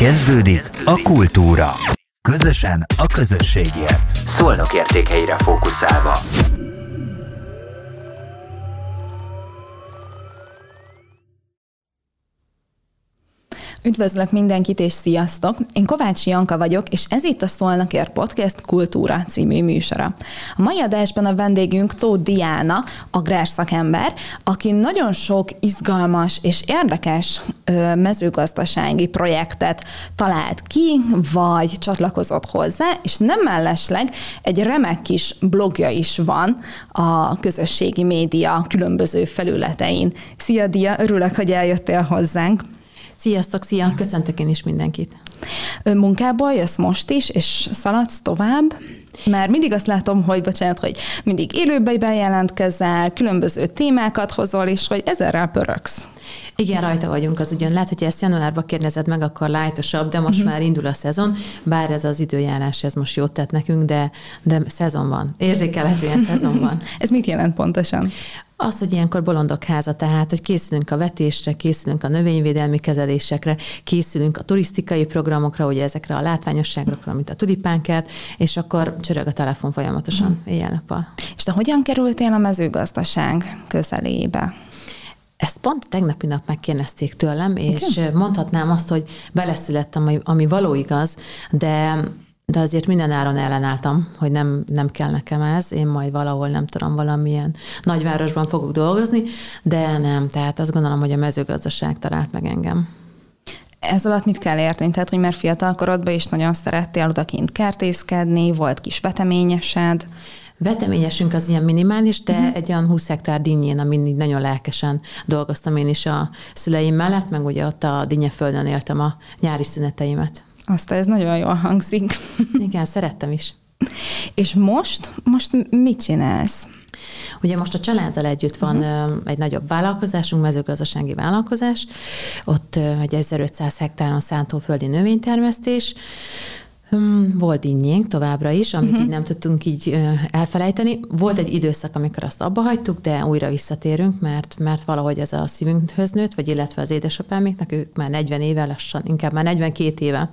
Kezdődik a kultúra. Közösen a közösségért. Szolnok értékeire fókuszálva. Üdvözlök mindenkit, és sziasztok! Én Kovács Janka vagyok, és ez itt a Szolnakért Podcast Kultúra című műsora. A mai adásban a vendégünk Tóth Diana, agrárszakember, aki nagyon sok izgalmas és érdekes mezőgazdasági projektet talált ki, vagy csatlakozott hozzá, és nem mellesleg egy remek kis blogja is van a közösségi média különböző felületein. Szia Dia, örülök, hogy eljöttél hozzánk. Sziasztok, szia! Köszöntök én is mindenkit. Munkából jössz most is, és szaladsz tovább? Mert mindig azt látom, hogy bocsánat, hogy mindig élőben bejelentkezel, különböző témákat hozol, és hogy ezerrel pöröksz. Igen, rajta vagyunk, az ugyan lehet, hogy ezt januárban kérdezed meg, akkor lájtosabb, de most uh-huh. már indul a szezon, bár ez az időjárás, ez most jót tett nekünk, de, de szezon van. Érzékelhetően szezon van. ez mit jelent pontosan? Az, hogy ilyenkor bolondok háza, tehát, hogy készülünk a vetésre, készülünk a növényvédelmi kezelésekre, készülünk a turisztikai programokra, ugye ezekre a látványosságokra, mint a tulipánkert, és akkor csörög a telefon folyamatosan mm. éjjel-nappal. És te hogyan kerültél a mezőgazdaság közelébe? Ezt pont tegnapi nap megkérdezték tőlem, és Igen? mondhatnám azt, hogy beleszülettem, ami való igaz, de de azért minden áron ellenálltam, hogy nem, nem kell nekem ez, én majd valahol nem tudom, valamilyen nagyvárosban fogok dolgozni, de nem, tehát azt gondolom, hogy a mezőgazdaság talált meg engem. Ez alatt mit kell érteni? Tehát, hogy már fiatal korodban is nagyon szerettél odakint kertészkedni, volt kis veteményesed. Veteményesünk az ilyen minimális, de uh-huh. egy olyan 20 hektár dinnyén, amin így nagyon lelkesen dolgoztam én is a szüleim mellett, meg ugye ott a dinnyeföldön éltem a nyári szüneteimet. Azt ez nagyon jól hangzik. Igen, szerettem is. És most, most mit csinálsz? Ugye most a családdal együtt van uh-huh. egy nagyobb vállalkozásunk, mezőgazdasági vállalkozás, ott egy 1500 hektáron szántóföldi növénytermesztés, Hmm, volt innyénk továbbra is, amit uh-huh. így nem tudtunk így elfelejteni. Volt egy időszak, amikor azt abba hagytuk, de újra visszatérünk, mert, mert valahogy ez a szívünkhöz nőtt, vagy illetve az édesapáméknak, ők már 40 éve lassan, inkább már 42 éve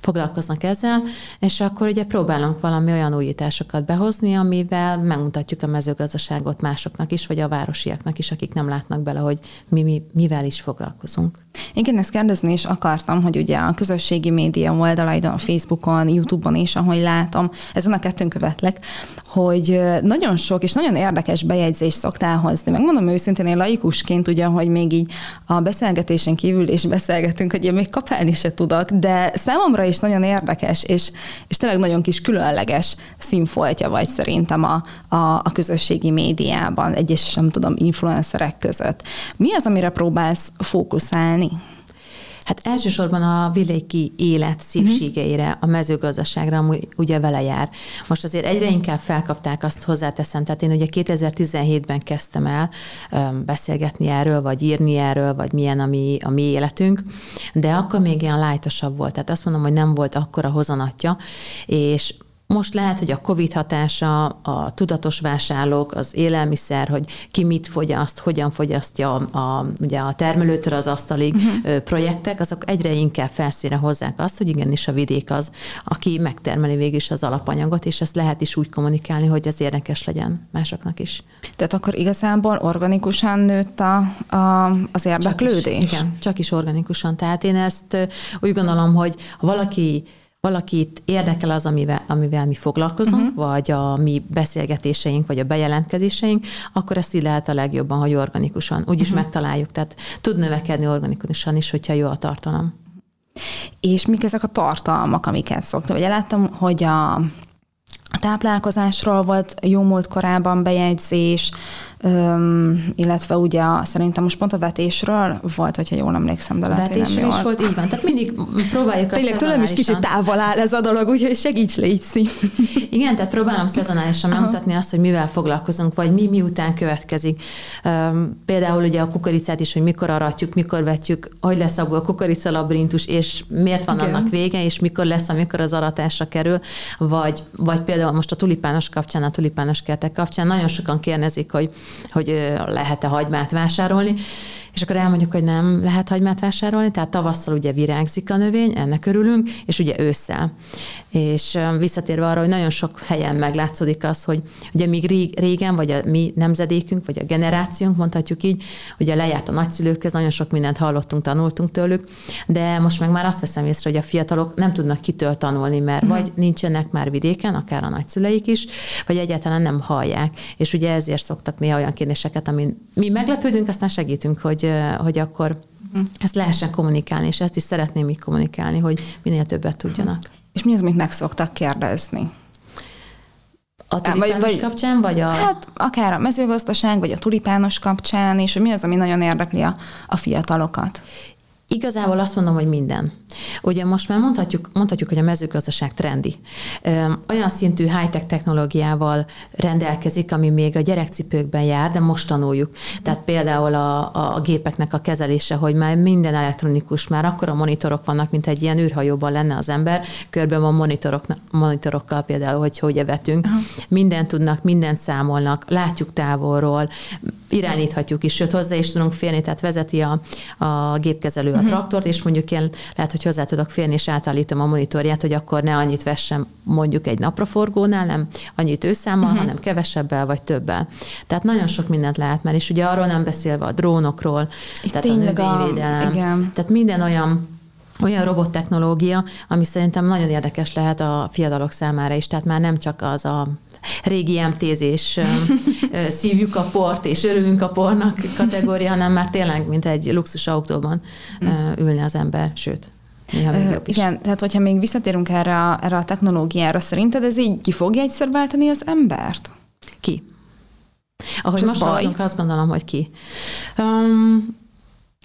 foglalkoznak ezzel, és akkor ugye próbálunk valami olyan újításokat behozni, amivel megmutatjuk a mezőgazdaságot másoknak is, vagy a városiaknak is, akik nem látnak bele, hogy mi, mi mivel is foglalkozunk. Igen, ezt kérdezni is akartam, hogy ugye a közösségi média oldalaidon, a Facebookon, van YouTube-on is, ahogy látom, ezen a kettőn követlek, hogy nagyon sok és nagyon érdekes bejegyzést szoktál hozni. Megmondom őszintén, én laikusként ugye, hogy még így a beszélgetésen kívül is beszélgetünk, hogy én még kapálni se tudok, de számomra is nagyon érdekes, és, és tényleg nagyon kis különleges színfoltja vagy szerintem a, a, a közösségi médiában, egyes, nem tudom, influencerek között. Mi az, amire próbálsz fókuszálni? Hát elsősorban a vidéki élet szépségeire, a mezőgazdaságra ugye vele jár. Most azért egyre inkább felkapták azt hozzáteszem, tehát én ugye 2017-ben kezdtem el beszélgetni erről, vagy írni erről, vagy milyen a mi, a mi életünk, de akkor még ilyen lájtosabb volt. Tehát azt mondom, hogy nem volt akkora hozanatja, és most lehet, hogy a COVID hatása, a tudatos vásárlók, az élelmiszer, hogy ki mit fogyaszt, hogyan fogyasztja a, a, ugye a termelőtől az asztalig uh-huh. projektek, azok egyre inkább felszíne hozzák azt, hogy igenis a vidék az, aki megtermeli végül is az alapanyagot, és ezt lehet is úgy kommunikálni, hogy ez érdekes legyen másoknak is. Tehát akkor igazából organikusan nőtt a, a, az érdeklődés? Csak is, igen, csak is organikusan. Tehát én ezt úgy gondolom, hogy ha valaki valakit érdekel az, amivel, amivel mi foglalkozunk, uh-huh. vagy a mi beszélgetéseink, vagy a bejelentkezéseink, akkor ezt így lehet a legjobban, hogy organikusan. Úgyis uh-huh. megtaláljuk, tehát tud növekedni organikusan is, hogyha jó a tartalom. És mik ezek a tartalmak, amiket szoktam? Ugye láttam, hogy a, a táplálkozásról volt jó múlt korában bejegyzés, Öm, illetve ugye szerintem most pont a vetésről volt, hogyha jól emlékszem, de lehet, Vetésről is volt, így van. Tehát mindig próbáljuk Tényleg tőlem is kicsit távol áll ez a dolog, úgyhogy segíts, légy Igen, tehát próbálom szezonálisan megmutatni azt, hogy mivel foglalkozunk, vagy mi miután következik. Öm, például ugye a kukoricát is, hogy mikor aratjuk, mikor vetjük, hogy lesz abból a kukoricalabrintus, és miért van Igen. annak vége, és mikor lesz, amikor az aratásra kerül, vagy, vagy például most a tulipános kapcsán, a tulipános kertek kapcsán nagyon sokan kérdezik, hogy hogy lehet-e hagymát vásárolni. És akkor elmondjuk, hogy nem lehet hagymát vásárolni, tehát tavasszal ugye virágzik a növény, ennek örülünk, és ugye ősszel. És visszatérve arra, hogy nagyon sok helyen meglátszódik az, hogy ugye még régen, vagy a mi nemzedékünk, vagy a generációnk, mondhatjuk így, ugye lejárt a nagyszülőkhez, nagyon sok mindent hallottunk, tanultunk tőlük, de most meg már azt veszem észre, hogy a fiatalok nem tudnak kitől tanulni, mert uh-huh. vagy nincsenek már vidéken, akár a nagyszüleik is, vagy egyáltalán nem hallják. És ugye ezért szoktak néha olyan kérdéseket, amin mi meglepődünk, aztán segítünk, hogy, hogy akkor ezt lehessen kommunikálni, és ezt is szeretném így kommunikálni, hogy minél többet tudjanak. És mi az, amit meg szoktak kérdezni? A tulipános vagy, vagy, kapcsán, vagy a... Hát akár a mezőgazdaság, vagy a tulipános kapcsán, és mi az, ami nagyon érdekli a, a fiatalokat? Igazából azt mondom, hogy minden. Ugye most már mondhatjuk, mondhatjuk, hogy a mezőgazdaság trendi. Olyan szintű high-tech technológiával rendelkezik, ami még a gyerekcipőkben jár, de most tanuljuk. Tehát például a, a gépeknek a kezelése, hogy már minden elektronikus, már akkor a monitorok vannak, mint egy ilyen űrhajóban lenne az ember, körben van monitorok, monitorokkal például, hogy hogy vetünk. Mindent tudnak, mindent számolnak, látjuk távolról, irányíthatjuk is, sőt hozzá is tudunk férni, tehát vezeti a, a gépkezelő a uh-huh. traktort, és mondjuk én lehet, hogy hozzá tudok férni, és átállítom a monitorját, hogy akkor ne annyit vessem mondjuk egy napraforgónál, nem annyit őszámmal, uh-huh. hanem kevesebbel vagy többel. Tehát nagyon sok mindent lehet már, és ugye arról nem beszélve a drónokról, Itt tehát a növényvédelem. A, igen. Tehát minden olyan olyan robottechnológia, ami szerintem nagyon érdekes lehet a fiatalok számára is, tehát már nem csak az a régi MT-zés, szívjuk a port és örülünk a pornak kategória, hanem már tényleg, mint egy luxus autóban ülne az ember, sőt. Néha még jobb is. Igen, tehát hogyha még visszatérünk erre a, erre a technológiára, szerinted ez így ki fogja egyszer váltani az embert? Ki? Ahogy most hallunk, azt gondolom, hogy ki. Um,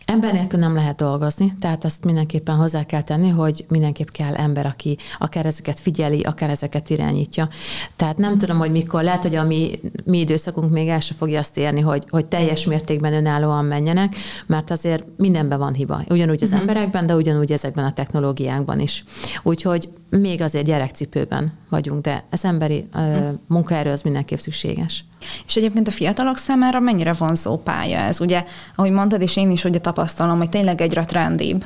Ember nélkül nem lehet dolgozni, tehát azt mindenképpen hozzá kell tenni, hogy mindenképp kell ember, aki akár ezeket figyeli, akár ezeket irányítja. Tehát nem tudom, hogy mikor, lehet, hogy a mi, mi időszakunk még el se fogja azt érni, hogy, hogy teljes mértékben önállóan menjenek, mert azért mindenben van hiba. Ugyanúgy az uh-huh. emberekben, de ugyanúgy ezekben a technológiákban is. Úgyhogy még azért gyerekcipőben vagyunk, de ez emberi uh, munkaerő az mindenképp szükséges. És egyébként a fiatalok számára mennyire vonzó pálya ez? Ugye, ahogy mondtad, és én is ugye tapasztalom, hogy tényleg egyre trendibb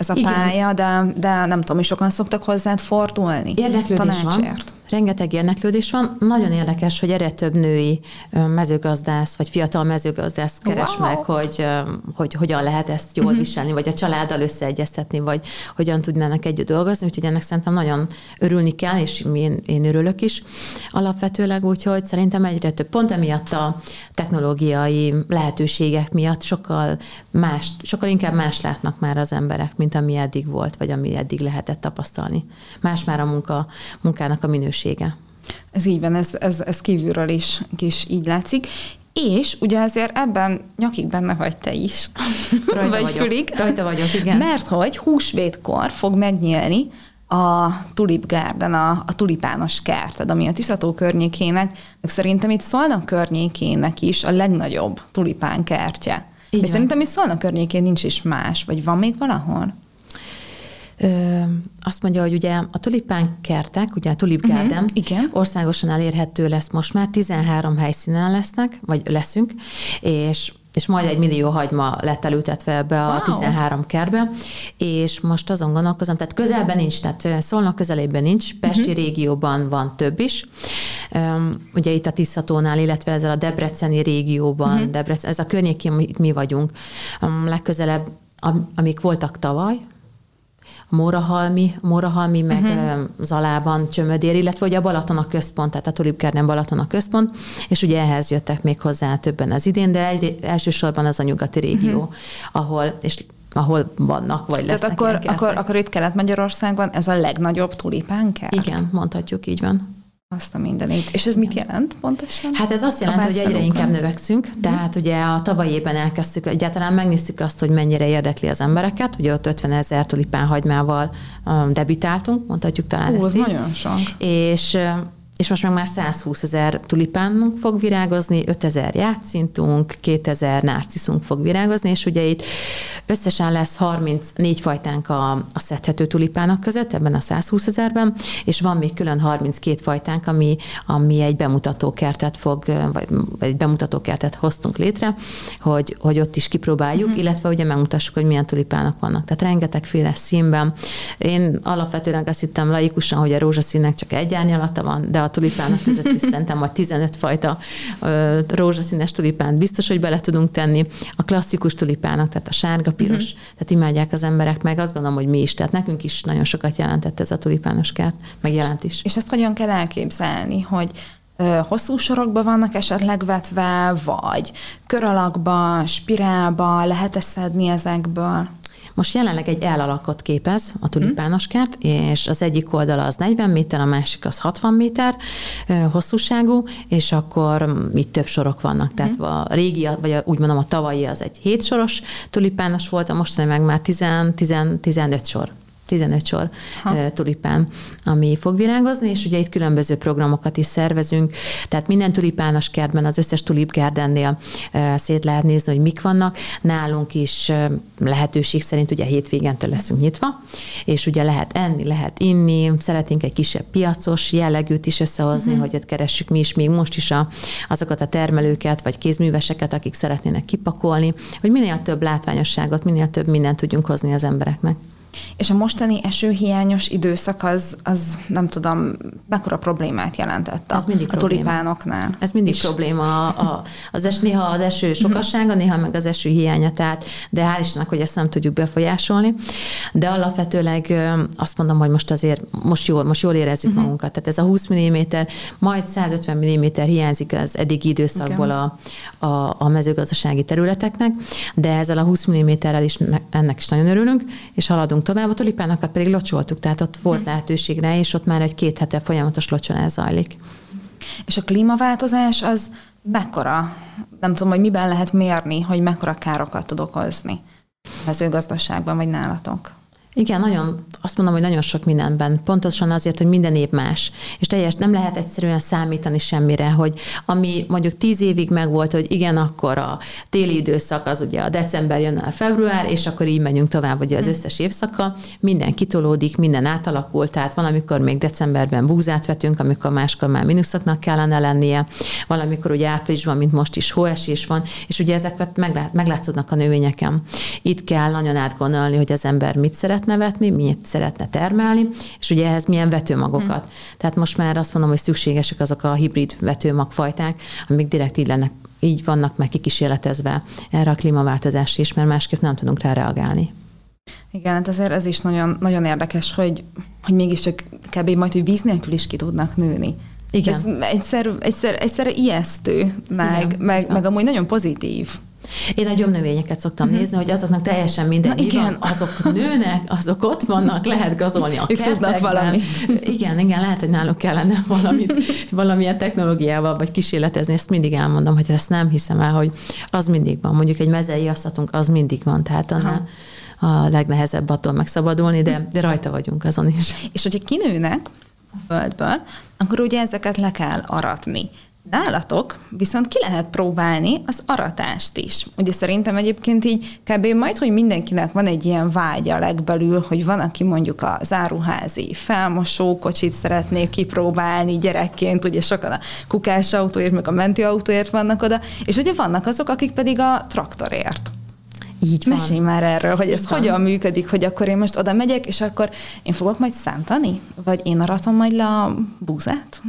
ez a Igen. pálya, de, de nem tudom, hogy sokan szoktak hozzád fordulni. Érdeklődés tanácsért. van. Rengeteg érdeklődés van. Nagyon érdekes, hogy egyre több női mezőgazdász, vagy fiatal mezőgazdász keres wow. meg, hogy, hogy hogyan lehet ezt jól uh-huh. viselni, vagy a családdal összeegyeztetni, vagy hogyan tudnának együtt dolgozni. Úgyhogy ennek szerintem nagyon örülni kell, és én, én örülök is alapvetőleg, úgyhogy szerintem egyre több. Pont emiatt a technológiai lehetőségek miatt sokkal más, sokkal inkább más látnak már az emberek, mint ami eddig volt, vagy ami eddig lehetett tapasztalni. Más már a munka, munkának a minőség minősége. Ez így van, ez, ez, ez kívülről is, is így látszik. És ugye azért ebben nyakig benne vagy te is. Rajta vagy vagyok. Fülig. Rajta vagyok, igen. Mert hogy húsvétkor fog megnyílni a Tulip Garden, a, a tulipános kerted, ami a Tiszató környékének, meg szerintem itt Szolnak környékének is a legnagyobb tulipán kertje. És szerintem itt Szolnak környékén nincs is más, vagy van még valahol? Ö, azt mondja, hogy ugye a tulipán kertek, ugye a Tulip mhm, Garden uh-huh, igen. országosan elérhető lesz most már, 13 helyszínen lesznek, vagy leszünk, és és majd egy millió hagyma lett elültetve ebbe a wow. 13 kerbe, és most azon gondolkozom, tehát közelben nincs, tehát Szolnak közelében nincs, Pesti uh-huh. régióban van több is, um, ugye itt a Tiszatónál, illetve ezzel a Debreceni régióban, uh-huh. Debrecen, ez a környékén mi, mi vagyunk, um, legközelebb, am, amik voltak tavaly, Mórahalmi, Mórahalmi meg uh-huh. Zalában Csömödér, illetve ugye a Balaton a központ, tehát a Tulipkerden Balaton a központ, és ugye ehhez jöttek még hozzá többen az idén, de egy, elsősorban az a nyugati régió, uh-huh. ahol, és ahol vannak, vagy lesznek Tehát akkor, akkor, akkor itt Kelet-Magyarországon ez a legnagyobb tulipánkert? Igen, mondhatjuk, így van. Azt a mindenét. És ez mit jelent pontosan? Hát ez azt jelenti, hogy egyre inkább növekszünk. Mm. Tehát ugye a tavalyi évben elkezdtük, egyáltalán megnéztük azt, hogy mennyire érdekli az embereket. Ugye ott 50 ezer tulipán hagymával um, debütáltunk, mondhatjuk talán Hú, ezt így. nagyon sok. És és most meg már 120 ezer tulipánunk fog virágozni, 5 ezer játszintunk, 2000 nárciszunk fog virágozni, és ugye itt összesen lesz 34 fajtánk a, a szedhető tulipánok között, ebben a 120 ezerben, és van még külön 32 fajtánk, ami, ami egy bemutatókertet fog, vagy, vagy egy bemutatókertet hoztunk létre, hogy, hogy ott is kipróbáljuk, uh-huh. illetve ugye megmutassuk, hogy milyen tulipánok vannak. Tehát rengetegféle színben. Én alapvetően azt hittem laikusan, hogy a rózsaszínnek csak egy árnyalata van, de a tulipánok között is szerintem majd 15 fajta rózsaszínes tulipánt biztos, hogy bele tudunk tenni. A klasszikus tulipánok, tehát a sárga, piros, uh-huh. tehát imádják az emberek, meg azt gondolom, hogy mi is, tehát nekünk is nagyon sokat jelentett ez a tulipános kert, meg jelent is. És ezt hogyan kell elképzelni, hogy hosszú sorokba vannak esetleg vetve, vagy kör alakba, spirálba, lehet-e szedni ezekből? Most jelenleg egy elalakot képez a tulipánoskert, és az egyik oldala az 40 méter, a másik az 60 méter hosszúságú, és akkor itt több sorok vannak. Tehát mm. a régi, vagy úgy mondom a tavalyi az egy 7 soros tulipános volt, a mostani meg már 10, 10, 15 sor. 15 sor ha. tulipán, ami fog virágozni, és ugye itt különböző programokat is szervezünk, tehát minden tulipános kertben, az összes tulipgárdennél szét lehet nézni, hogy mik vannak. Nálunk is lehetőség szerint ugye hétvégente leszünk nyitva, és ugye lehet enni, lehet inni, szeretnénk egy kisebb piacos jellegűt is összehozni, uh-huh. hogy ott keressük mi is még most is a, azokat a termelőket, vagy kézműveseket, akik szeretnének kipakolni, hogy minél több látványosságot, minél több mindent tudjunk hozni az embereknek. És a mostani esőhiányos időszak az, az nem tudom, mekkora problémát jelentett a, Ez mindig a tulipánoknál. Ez mindig is. probléma. A, a, az es, néha az eső sokassága, néha meg az eső hiánya, tehát, de hál' Istennek, hogy ezt nem tudjuk befolyásolni. De alapvetőleg azt mondom, hogy most azért most jól, most jól érezzük uh-huh. magunkat. Tehát ez a 20 mm, majd 150 mm hiányzik az eddigi időszakból a, a, a mezőgazdasági területeknek, de ezzel a 20 mm-rel is ennek is nagyon örülünk, és haladunk mentünk tovább, a tulipánokat pedig locsoltuk, tehát ott volt hm. lehetőség rá, és ott már egy két hete folyamatos locsolás zajlik. És a klímaváltozás az mekkora, nem tudom, hogy miben lehet mérni, hogy mekkora károkat tud okozni mezőgazdaságban, vagy nálatok? Igen, nagyon, azt mondom, hogy nagyon sok mindenben. Pontosan azért, hogy minden év más. És teljes nem lehet egyszerűen számítani semmire, hogy ami mondjuk tíz évig megvolt, hogy igen, akkor a téli időszak az ugye a december, január, február, és akkor így megyünk tovább, ugye az hm. összes évszaka, minden kitolódik, minden átalakul, tehát van, amikor még decemberben búzát vetünk, amikor máskor már mínuszoknak kellene lennie, valamikor ugye áprilisban, mint most is hóesés van, és ugye ezek meglát, meglátszódnak a növényeken. Itt kell nagyon átgondolni, hogy az ember mit szeret, szeretne vetni, miért szeretne termelni, és ugye ehhez milyen vetőmagokat. Hmm. Tehát most már azt mondom, hogy szükségesek azok a hibrid vetőmagfajták, amik direkt így, lennek, így vannak meg kikísérletezve erre a klímaváltozás is, mert másképp nem tudunk rá reagálni. Igen, hát azért ez is nagyon, nagyon érdekes, hogy, hogy mégiscsak kb. majd, hogy víz nélkül is ki tudnak nőni. Igen. Ez egyszer, egyszer, egyszer ijesztő, meg, Igen. meg, meg amúgy nagyon pozitív. Én a gyomnövényeket szoktam uh-huh. nézni, hogy azoknak teljesen mindegy, Na, igen. Van, azok nőnek, azok ott vannak, lehet gazolni a Ők tudnak valamit. Igen, igen, lehet, hogy náluk kellene valamit, valamilyen technológiával vagy kísérletezni, ezt mindig elmondom, hogy ezt nem hiszem el, hogy az mindig van. Mondjuk egy mezei asszatunk, az mindig van, tehát annál, a legnehezebb attól megszabadulni, de, de rajta vagyunk azon is. És hogyha kinőnek a földből, akkor ugye ezeket le kell aratni. Nálatok viszont ki lehet próbálni az aratást is. Ugye szerintem egyébként így kb. majd, hogy mindenkinek van egy ilyen vágya legbelül, hogy van, aki mondjuk a záruházi felmosó kocsit szeretné kipróbálni gyerekként, ugye sokan a kukás autóért, meg a menti autóért vannak oda, és ugye vannak azok, akik pedig a traktorért. Így van. Mesélj már erről, hogy ez Így hogyan van. működik, hogy akkor én most oda megyek, és akkor én fogok majd szántani? Vagy én aratom majd le a búzát?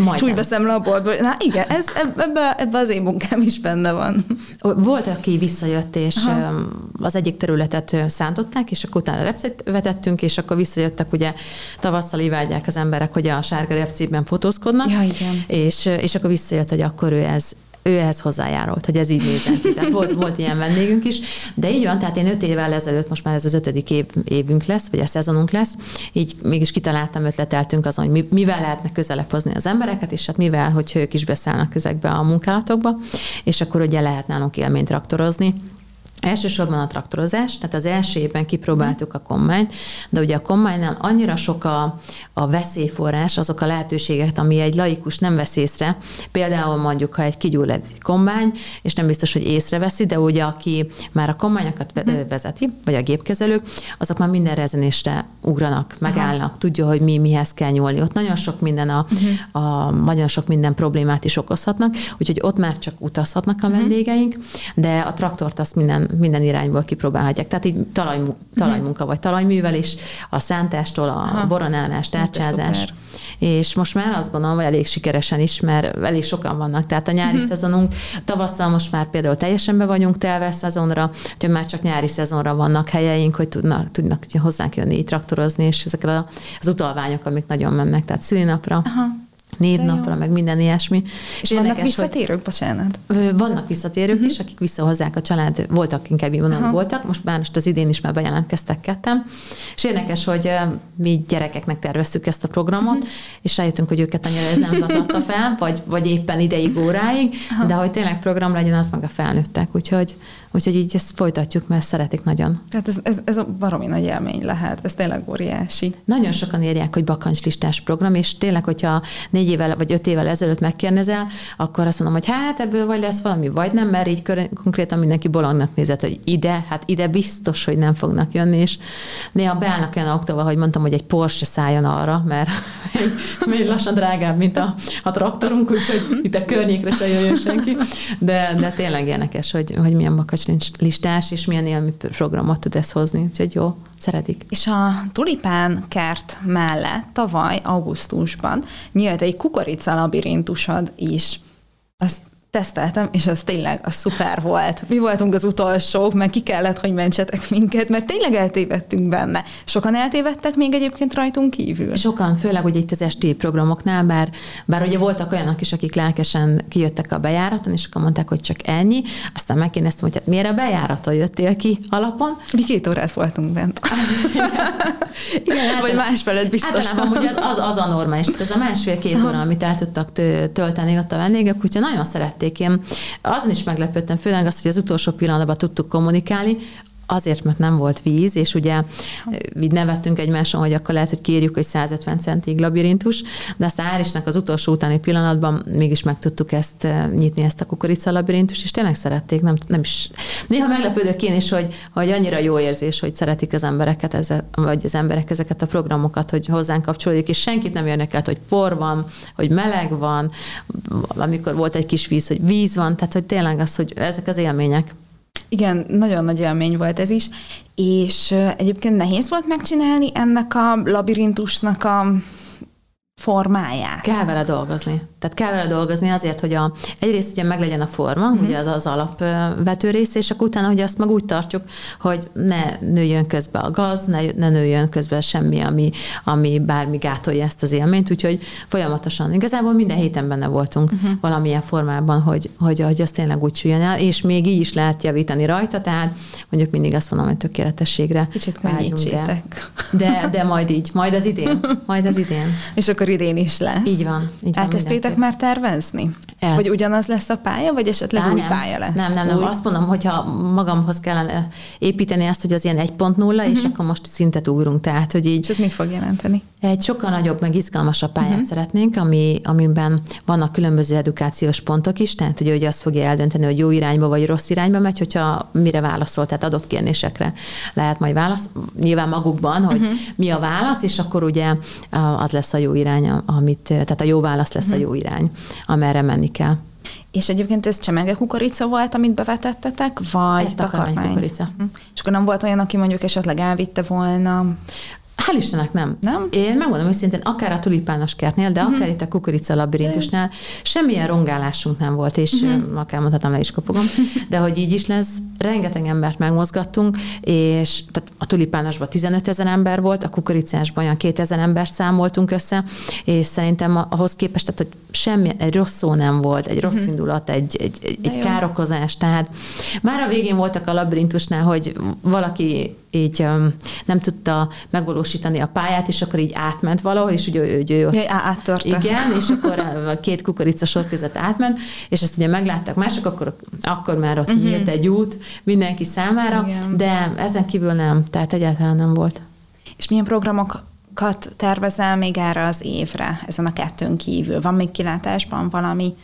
Majd Úgy veszem le a boltból. Na igen, ez, ebbe, ebbe az én munkám is benne van. Volt, aki visszajött, és Aha. az egyik területet szántották, és akkor utána repcét vetettünk, és akkor visszajöttek, ugye tavasszal ivádják az emberek, hogy a sárga repcében fotózkodnak. Ja, igen. És, és akkor visszajött, hogy akkor ő ez, ő ehhez hozzájárult, hogy ez így ki. Tehát volt, volt ilyen vendégünk is, de így van, tehát én öt évvel ezelőtt, most már ez az ötödik év, évünk lesz, vagy a szezonunk lesz, így mégis kitaláltam, ötleteltünk azon, hogy mivel lehetne közelebb hozni az embereket, és hát mivel, hogy ők is beszállnak ezekbe a munkálatokba, és akkor ugye lehet nálunk élményt traktorozni, Elsősorban a traktorozás, tehát az első évben kipróbáltuk a kommányt, de ugye a kombánynál annyira sok a, a veszélyforrás, azok a lehetőségek, ami egy laikus nem vesz észre. Például mondjuk, ha egy kigyull egy kombány, és nem biztos, hogy észreveszi, de ugye aki már a kombányokat vezeti, vagy a gépkezelők, azok már minden rezenésre ugranak, megállnak, Aha. tudja, hogy mi mihez kell nyúlni. Ott nagyon sok minden a, uh-huh. a nagyon sok minden problémát is okozhatnak, úgyhogy ott már csak utazhatnak a vendégeink, de a traktort azt minden minden irányból kipróbálhatják. Tehát így talaj, talajmunka vagy talajművelés, a szántástól a Aha. boronálás, tárcsázás. És most már azt gondolom, hogy elég sikeresen is, mert elég sokan vannak. Tehát a nyári uh-huh. szezonunk, tavasszal most már például teljesen be vagyunk telve szezonra, hogy már csak nyári szezonra vannak helyeink, hogy tudnak, tudnak hozzánk jönni, traktorozni, és ezek az utalványok, amik nagyon mennek, tehát szülinapra. Aha névnapra, meg minden ilyesmi. És, és vannak visszatérők, hogy, bocsánat? Vannak visszatérők uh-huh. is, akik visszahozzák a család, voltak inkább így mondom, voltak, most már most az idén is már bejelentkeztek ketten. És érdekes, hogy mi gyerekeknek terveztük ezt a programot, uh-huh. és rájöttünk, hogy őket annyira ez nem zatatta fel, vagy, vagy éppen ideig, óráig, uh-huh. de hogy tényleg program legyen, az meg a felnőttek. Úgyhogy Úgyhogy így ezt folytatjuk, mert szeretik nagyon. Tehát ez, ez, ez a baromi nagy élmény lehet, ez tényleg óriási. Nagyon sokan írják, hogy bakancslistás program, és tényleg, hogyha négy évvel vagy öt évvel ezelőtt megkérdezel, akkor azt mondom, hogy hát ebből vagy lesz valami, vagy nem, mert így konkrétan mindenki bolondnak nézett, hogy ide, hát ide biztos, hogy nem fognak jönni, és néha beállnak olyan októba, hogy mondtam, hogy egy Porsche szálljon arra, mert még lassan drágább, mint a, a traktorunk, úgyhogy itt a környékre se jöjjön senki. De, de tényleg érdekes, hogy, hogy milyen bakacs listás, és milyen élmi programot tud ezt hozni, úgyhogy jó, szeretik. És a tulipán kert mellett tavaly augusztusban nyílt egy kukorica labirintusod is. Azt teszteltem, és az tényleg az szuper volt. Mi voltunk az utolsók, mert ki kellett, hogy mentsetek minket, mert tényleg eltévedtünk benne. Sokan eltévedtek még egyébként rajtunk kívül. Sokan, főleg ugye itt az esti programoknál, bár, bár ugye voltak olyanok is, akik lelkesen kijöttek a bejáraton, és akkor mondták, hogy csak ennyi. Aztán megkérdeztem, hogy hát miért a bejáraton jöttél ki alapon? Mi két órát voltunk bent. Igen, Vagy más felett biztos. Általában ugye az, az, az a normális. Ez a másfél-két óra, amit el tudtak tölteni ott a vendégek, úgyhogy nagyon szerették tették. Én azon is meglepődtem, főleg az, hogy az utolsó pillanatban tudtuk kommunikálni, Azért, mert nem volt víz, és ugye így nevettünk egymáson, hogy akkor lehet, hogy kérjük, hogy 150 centig labirintus, de aztán Árisnak az utolsó utáni pillanatban mégis meg tudtuk ezt nyitni, ezt a kukorica labirintus, és tényleg szerették, nem, nem is. Néha meglepődök én is, hogy, hogy annyira jó érzés, hogy szeretik az embereket, ezzel, vagy az emberek ezeket a programokat, hogy hozzánk kapcsolódik, és senkit nem jönnek el, hogy por van, hogy meleg van, amikor volt egy kis víz, hogy víz van, tehát hogy tényleg az, hogy ezek az élmények. Igen, nagyon nagy élmény volt ez is, és egyébként nehéz volt megcsinálni ennek a labirintusnak a formáját. Kell vele dolgozni. Tehát kell vele dolgozni azért, hogy a, egyrészt ugye meg legyen a forma, uh-huh. ugye az az alapvető rész, és akkor utána, hogy azt meg úgy tartjuk, hogy ne nőjön közbe a gaz, ne, ne nőjön közbe semmi, ami, ami bármi gátolja ezt az élményt, úgyhogy folyamatosan, igazából minden héten benne voltunk uh-huh. valamilyen formában, hogy, hogy, hogy az tényleg úgy süljön el, és még így is lehet javítani rajta, tehát mondjuk mindig azt mondom, hogy tökéletességre. Kicsit De, de, de majd így, majd az idén, majd az idén. és akkor idén is lesz. Így van. Így van Elkezdtétek már tervezni? El. Hogy ugyanaz lesz a pálya, vagy esetleg Á, új nem. pálya lesz? Nem, nem, nem. Új? Azt mondom, hogyha magamhoz kellene építeni azt, hogy az ilyen 1.0, uh-huh. és mhm. akkor most szintet ugrunk. Tehát, hogy így... És ez mit fog jelenteni? Egy sokkal nagyobb, meg izgalmasabb pályát uh-huh. szeretnénk, ami, amiben vannak különböző edukációs pontok is, tehát hogy ugye azt fogja eldönteni, hogy jó irányba vagy rossz irányba megy, hogyha mire válaszol, tehát adott kérdésekre lehet majd válasz, nyilván magukban, hogy uh-huh. mi a válasz, és akkor ugye az lesz a jó irány, amit, tehát a jó válasz lesz uh-huh. a jó irány, amerre menni kell. És egyébként ez csemege kukorica volt, amit bevetettetek, vagy ez takarmány kukorica. És akkor nem volt olyan, aki mondjuk esetleg elvitte volna? Hál' Istennek nem. Nem? Én megmondom őszintén, akár a tulipános kertnél, de uh-huh. akár itt a kukorica labirintusnál semmilyen rongálásunk nem volt, és uh-huh. akár mondhatom, le is kopogom, de hogy így is lesz, rengeteg embert megmozgattunk, és tehát a tulipánosban 15 ezer ember volt, a kukoricásban olyan 2000 embert számoltunk össze, és szerintem ahhoz képest, tehát, hogy semmi, egy rossz szó nem volt, egy rossz uh-huh. indulat, egy, egy, egy, egy károkozás, tehát már a végén voltak a labirintusnál, hogy valaki így nem tudta megvalósítani megvalósítani a pályát, és akkor így átment valahol, és ugye ő, ő ott, ja, áttörte. Igen, és akkor a két kukorica sor között átment, és ezt ugye megláttak mások, akkor, akkor már ott uh-huh. nyílt egy út mindenki számára, Igen. de ezen kívül nem, tehát egyáltalán nem volt. És milyen programokat tervezel még erre az évre, ezen a kettőn kívül? Van még kilátásban valami?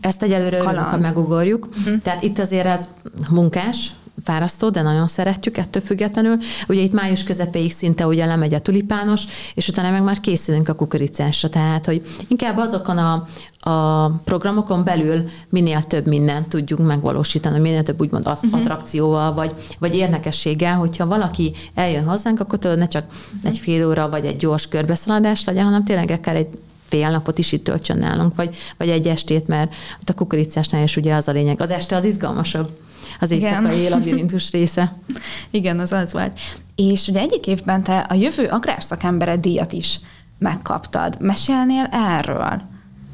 Ezt egyelőre örülünk, ha megugorjuk. Uh-huh. Tehát itt azért ez munkás, fárasztó, de nagyon szeretjük ettől függetlenül. Ugye itt május közepéig szinte ugye lemegy a tulipános, és utána meg már készülünk a kukoricásra, tehát hogy inkább azokon a, a programokon belül minél több mindent tudjunk megvalósítani, minél több úgymond uh-huh. attrakcióval, vagy, vagy érdekességgel, hogyha valaki eljön hozzánk, akkor tudod, ne csak uh-huh. egy fél óra, vagy egy gyors körbeszaladás legyen, hanem tényleg akár egy fél napot is itt töltsön nálunk, vagy, vagy egy estét, mert a kukoricásnál is ugye az a lényeg. Az este az izgalmasabb az éjszakai labirintus része. Igen, az az volt. És ugye egyik évben te a jövő agrárszakembere díjat is megkaptad. Mesélnél erről?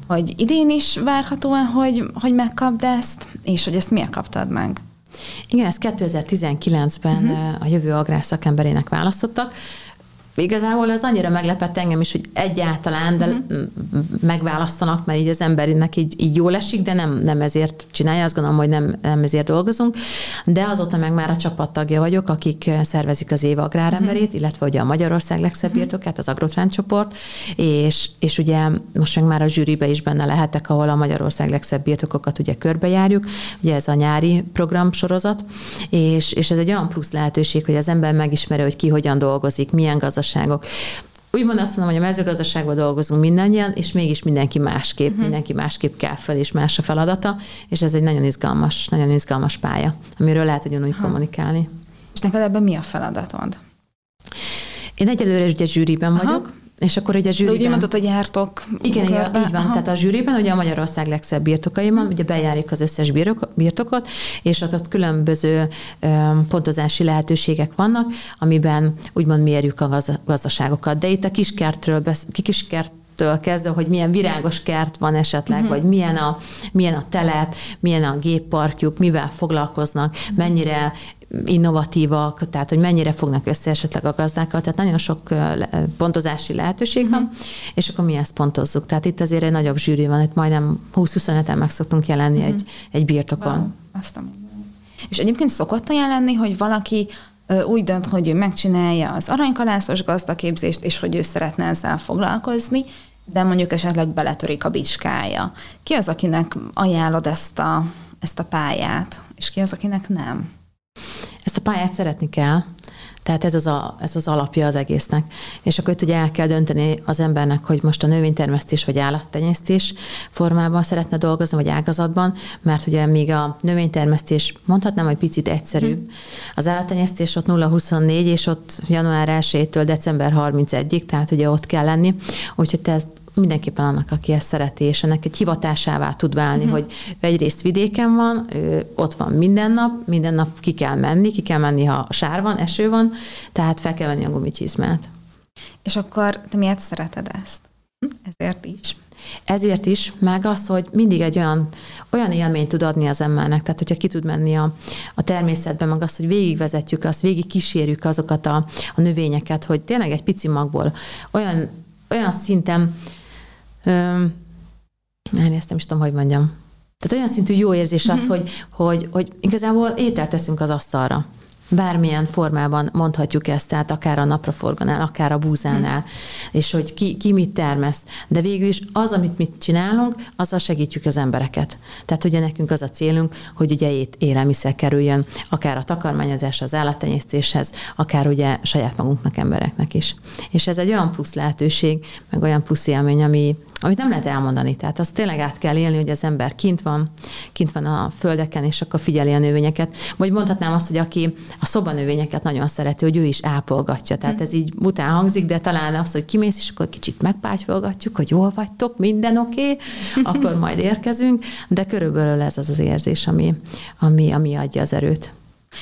Hogy idén is várhatóan, hogy, hogy megkapd ezt, és hogy ezt miért kaptad meg? Igen, ezt 2019-ben uh-huh. Mhm. a jövő agrárszakemberének választottak. Igazából az annyira meglepett engem is, hogy egyáltalán, de uh-huh. megválasztanak, mert így az emberinek így, így jól esik, de nem, nem ezért csinálja, azt gondolom, hogy nem, nem ezért dolgozunk. De azóta meg már a csapattagja vagyok, akik szervezik az év agráremberét, uh-huh. illetve ugye a Magyarország legszebb uh-huh. birtokát, az Agrotrend csoport, és, és ugye most meg már a zsűribe is benne lehetek, ahol a Magyarország legszebb birtokokat ugye körbejárjuk, ugye ez a nyári programsorozat, és, és ez egy olyan plusz lehetőség, hogy az ember megismeri, hogy ki hogyan dolgozik, milyen gazdaság gazdaságok. Úgymond azt mondom, hogy a mezőgazdaságban dolgozunk mindannyian, és mégis mindenki másképp, uh-huh. mindenki másképp kell fel, és más a feladata, és ez egy nagyon izgalmas, nagyon izgalmas pálya, amiről lehet ugyanúgy ha. kommunikálni. És neked ebben mi a feladatod? Én egyelőre ugye zsűriben Aha. vagyok, és akkor ugye a zsűriben... De úgy mondtad, hogy jártok. Igen, igen így van. Aha. Tehát a zsűriben ugye a Magyarország legszebb birtokai van, ugye bejárjuk az összes birtok, birtokot, és ott, ott különböző pontozási lehetőségek vannak, amiben úgymond mérjük a gazdaságokat. De itt a kiskertről, besz- kiskert től kezdve, hogy milyen virágos kert van esetleg, uh-huh. vagy milyen a, milyen a telep, milyen a gépparkjuk, mivel foglalkoznak, mennyire innovatívak, tehát hogy mennyire fognak össze esetleg a gazdákkal, tehát nagyon sok pontozási lehetőség uh-huh. van, mhm. és akkor mi ezt pontozzuk. Tehát itt azért egy nagyobb zsűri van, itt majdnem 20-25-en meg szoktunk jelenni uh-huh. egy, egy birtokon. Wow. Azt és egyébként szokott olyan lenni, hogy valaki úgy dönt, hogy ő megcsinálja az aranykalászos gazdaképzést, és hogy ő szeretne ezzel foglalkozni, de mondjuk esetleg beletörik a bicskája. Ki az, akinek ajánlod ezt a, ezt a pályát, és ki az, akinek nem? Ezt a pályát szeretni kell, tehát ez az, a, ez az alapja az egésznek. És akkor itt ugye el kell dönteni az embernek, hogy most a növénytermesztés vagy állattenyésztés formában szeretne dolgozni, vagy ágazatban, mert ugye még a növénytermesztés mondhatnám, hogy picit egyszerűbb. Hmm. Az állattenyésztés ott 0-24, és ott január 1-től december 31-ig, tehát ugye ott kell lenni. Úgyhogy te ezt mindenképpen annak, aki ezt szereti, és ennek egy hivatásává tud válni, uh-huh. hogy egyrészt vidéken van, ő ott van minden nap, minden nap ki kell menni, ki kell menni, ha sár van, eső van, tehát fel kell venni a gumicsizmát. És akkor te miért szereted ezt? Ezért is. Ezért is, meg az, hogy mindig egy olyan, olyan élményt tud adni az embernek, tehát hogyha ki tud menni a, a természetbe, meg azt, hogy végigvezetjük azt, végig kísérjük azokat a, a növényeket, hogy tényleg egy pici magból olyan, olyan szinten nem, ezt nem is tudom, hogy mondjam. Tehát olyan szintű jó érzés az, mm-hmm. hogy, hogy, hogy igazából ételt teszünk az asztalra bármilyen formában mondhatjuk ezt, tehát akár a napraforgonál, akár a búzánál, és hogy ki, ki mit termesz. De végül is az, amit mit csinálunk, azzal segítjük az embereket. Tehát ugye nekünk az a célunk, hogy ugye élelmiszer kerüljön, akár a takarmányozás az állattenyésztéshez, akár ugye saját magunknak, embereknek is. És ez egy olyan plusz lehetőség, meg olyan plusz élmény, ami, amit nem lehet elmondani. Tehát azt tényleg át kell élni, hogy az ember kint van, kint van a földeken, és akkor figyeli a növényeket. Vagy mondhatnám azt, hogy aki a szobanövényeket nagyon szereti, hogy ő is ápolgatja. Tehát ez így után hangzik, de talán az, hogy kimész, és akkor kicsit megpátyolgatjuk, hogy jól vagytok, minden oké, okay, akkor majd érkezünk, de körülbelül ez az az érzés, ami, ami, ami adja az erőt.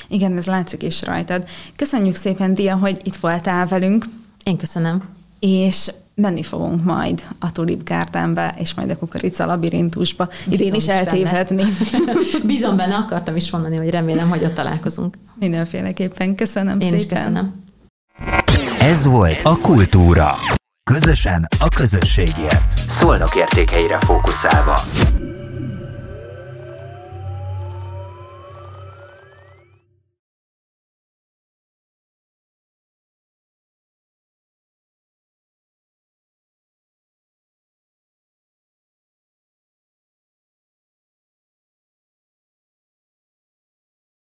Igen, ez látszik is rajtad. Köszönjük szépen, Dia, hogy itt voltál velünk. Én köszönöm. És menni fogunk majd a Tulip Gardenbe, és majd a kukorica labirintusba. Idén is eltévedni. Bízom benne, akartam is mondani, hogy remélem, hogy ott találkozunk. Mindenféleképpen. Köszönöm Én szépen. is köszönöm. Ez volt a Kultúra. Közösen a közösségért. Szolnok értékeire fókuszálva.